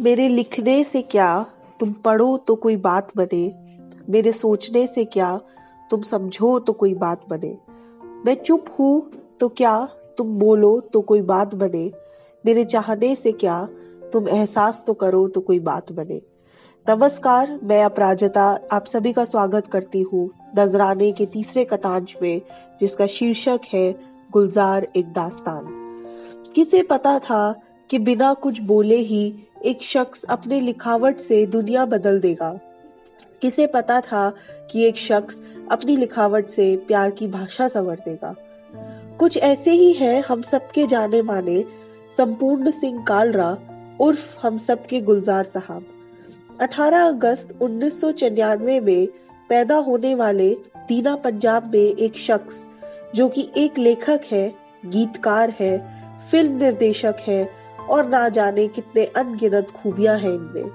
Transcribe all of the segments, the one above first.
मेरे लिखने से क्या तुम पढ़ो तो कोई बात बने? मेरे सोचने से क्या तुम समझो तो कोई बात बने? मैं चुप हूँ तो क्या तुम बोलो तो कोई बात बने? मेरे चाहने से क्या तुम एहसास तो करो तो कोई बात बने? नमस्कार, मैं अपराजिता, आप सभी का स्वागत करती हूँ नजराने के तीसरे कथांश में, जिसका शीर्षक है गुलजार एक दास्तान। किसे पता था कि बिना कुछ बोले ही एक शख्स अपने लिखावट से दुनिया बदल देगा। किसे पता था कि एक शख्स अपनी लिखावट से प्यार की भाषा संवर देगा? कुछ ऐसे ही है हम सबके जाने माने संपूर्ण सिंह कालरा, उर्फ़ हम सबके गुलजार साहब। 18 अगस्त उन्नीस में पैदा होने वाले दीना पंजाब में एक शख्स, जो कि एक लेखक है, गीतकार है, फ़िल्म निर्देशक है और ना जाने कितने अनगिनत खूबियाँ हैं इनमें।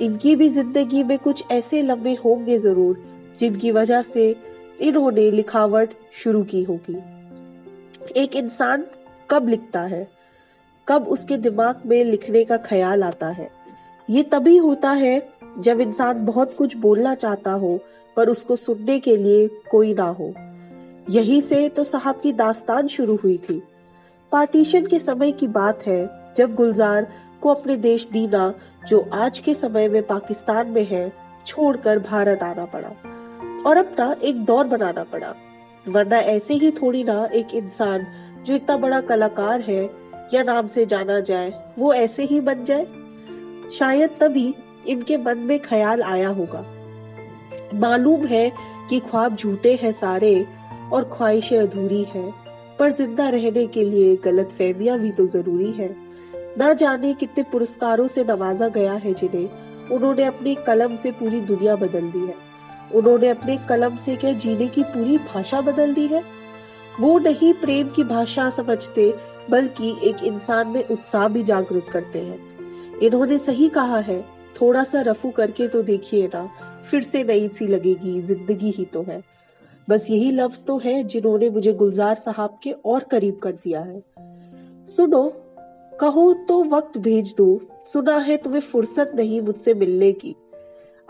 इनकी भी ज़िंदगी में कुछ ऐसे लम्बे होंगे ज़रूर, जिनकी वजह से इन्होंने लिखावट शुरू की होगी। एक इंसान कब लिखता है? कब उसके दिमाग में लिखने का ख्याल आता है? ये तभी होता है जब इंसान बहुत कुछ बोलना चाहता हो, पर उसको सुनने के लिए कोई ना हो। यही से तो साहब की दास्तान शुरू हुई थी। पार्टीशन के समय की बात है जब गुलजार को अपने देश दीना, जो आज के समय में पाकिस्तान में है, छोड़कर भारत आना पड़ा और अपना एक दौर बनाना पड़ा। वरना ऐसे ही थोड़ी ना एक इंसान जो इतना बड़ा कलाकार है, या नाम से जाना जाए, वो ऐसे ही बन जाए। शायद तभी इनके मन में ख्याल आया होगा। मालूम है कि ख्वाब झूठे हैं सारे और ख्वाहिशें अधूरी है, पर ज़िंदा रहने के लिए गलत फहमियाँ भी तो ज़रूरी है। न जाने कितने पुरस्कारों से नवाजा गया है जिन्हें उन्होंने अपनी कलम से पूरी दुनिया बदल दी है। उन्होंने अपने कलम से क्या जीने की पूरी भाषा बदल दी है? वो नहीं प्रेम की भाषा समझते, बल्कि एक इंसान में उत्साह भी जागृत करते हैं। इन्होंने सही कहा है थोड़ा सा रफू करके तो देखिए ना, फिर से नई सी लगेगी, ज़िंदगी ही तो है। बस यही लफ्ज तो है जिन्होंने मुझे गुलजार साहब के और करीब कर दिया है। सुनो कहो तो वक्त भेज दो। सुना है तुम्हें फुर्सत नहीं मुझसे मिलने की।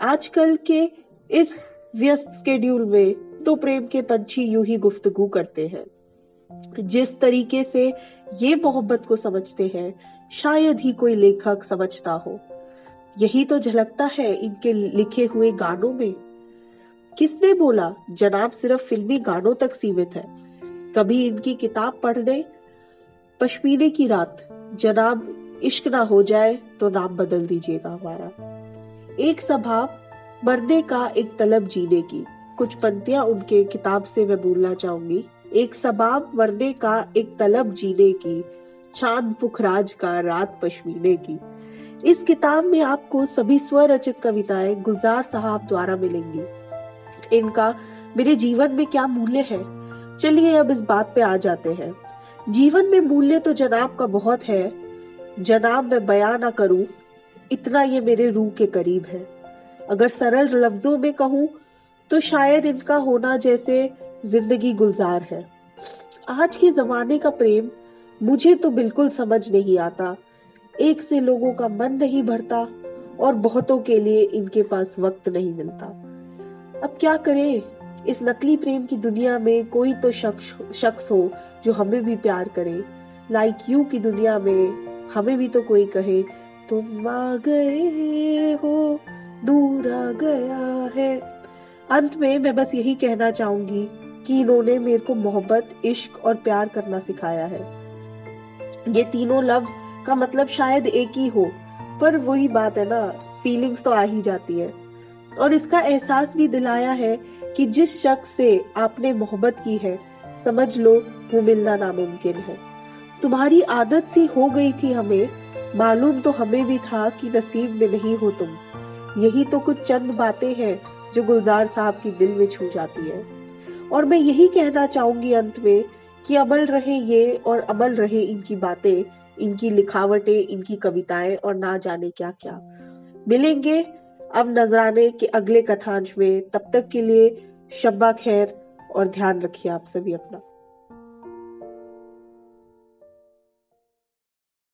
आजकल के इस व्यस्त स्केड्यूल में तो प्रेम के पंछी यूँ ही गुफ्तगू करते हैं। जिस तरीके से ये मोहब्बत को समझते हैं, शायद ही कोई लेखक समझता हो। यही तो झलकता है इनके लिखे हुए गानों में। किसने बोला, जनाब सिर्फ़ फिल्मी गानों तक सीमित है। कभी इनकी किताब पढ़ने, पश्मीने की रात जनाब, इश्क ना हो जाए तो नाम बदल दीजिएगा हमारा। एक सभा मरने का एक तलब जीने की। कुछ पंक्तियाँ उनके किताब से मैं बोलना चाहूँगी। एक सबाब मरने का एक तलब जीने की, चाँद पुखराज का रात पश्मीने की। इस किताब में आपको सभी स्वरचित कविताएँ गुलजार साहब द्वारा मिलेंगी। इनका, मेरे जीवन में क्या मूल्य है? चलिए अब इस बात पे आ जाते हैं। जीवन में मूल्य तो जनाब का बहुत है। जनाब मैं बयां ना करूँ, इतना ये मेरे रूह के करीब है। अगर सरल लफ्जों में कहूँ तो शायद इनका होना जैसे ज़िंदगी गुलजार है। आज के जमाने का प्रेम मुझे तो बिल्कुल समझ नहीं आता। एक से लोगों का मन नहीं भरता और बहुतों के लिए इनके पास वक्त नहीं मिलता। अब क्या करें? इस नकली प्रेम की दुनिया में कोई तो शख्स शख्स हो जो हमें भी प्यार करे। लाइक like यू की दुनिया में हमें भी तो कोई कहे, तुम आ गए हो, दूर आ गया है। अंत में मैं बस यही कहना चाहूँगी कि इन्होंने मेरे को मोहब्बत, इश्क और प्यार करना सिखाया है। ये तीनों लफ्ज का मतलब शायद एक ही हो, पर वही बात है ना फीलिंग्स तो आ ही जाती है। और इसका एहसास भी दिलाया है कि जिस शख्स से आपने मोहब्बत की है, समझ लो वो मिलना नामुमकिन है। तुम्हारी आदत सी हो गई थी हमें, मालूम तो हमें भी था कि नसीब में नहीं हो तुम। यही तो कुछ चंद बातें हैं जो गुलजार साहब की दिल में छू जाती है। और मैं यही कहना चाहूँगी अंत में कि अमल रहे ये और अमल रहे इनकी बातें, इनकी लिखावटें, इनकी कविताएँ और ना जाने क्या क्या मिलेंगे अब नजराने के अगले कथांश में तब तक के लिए शब्बा खैर और ध्यान रखिए आप सभी अपना।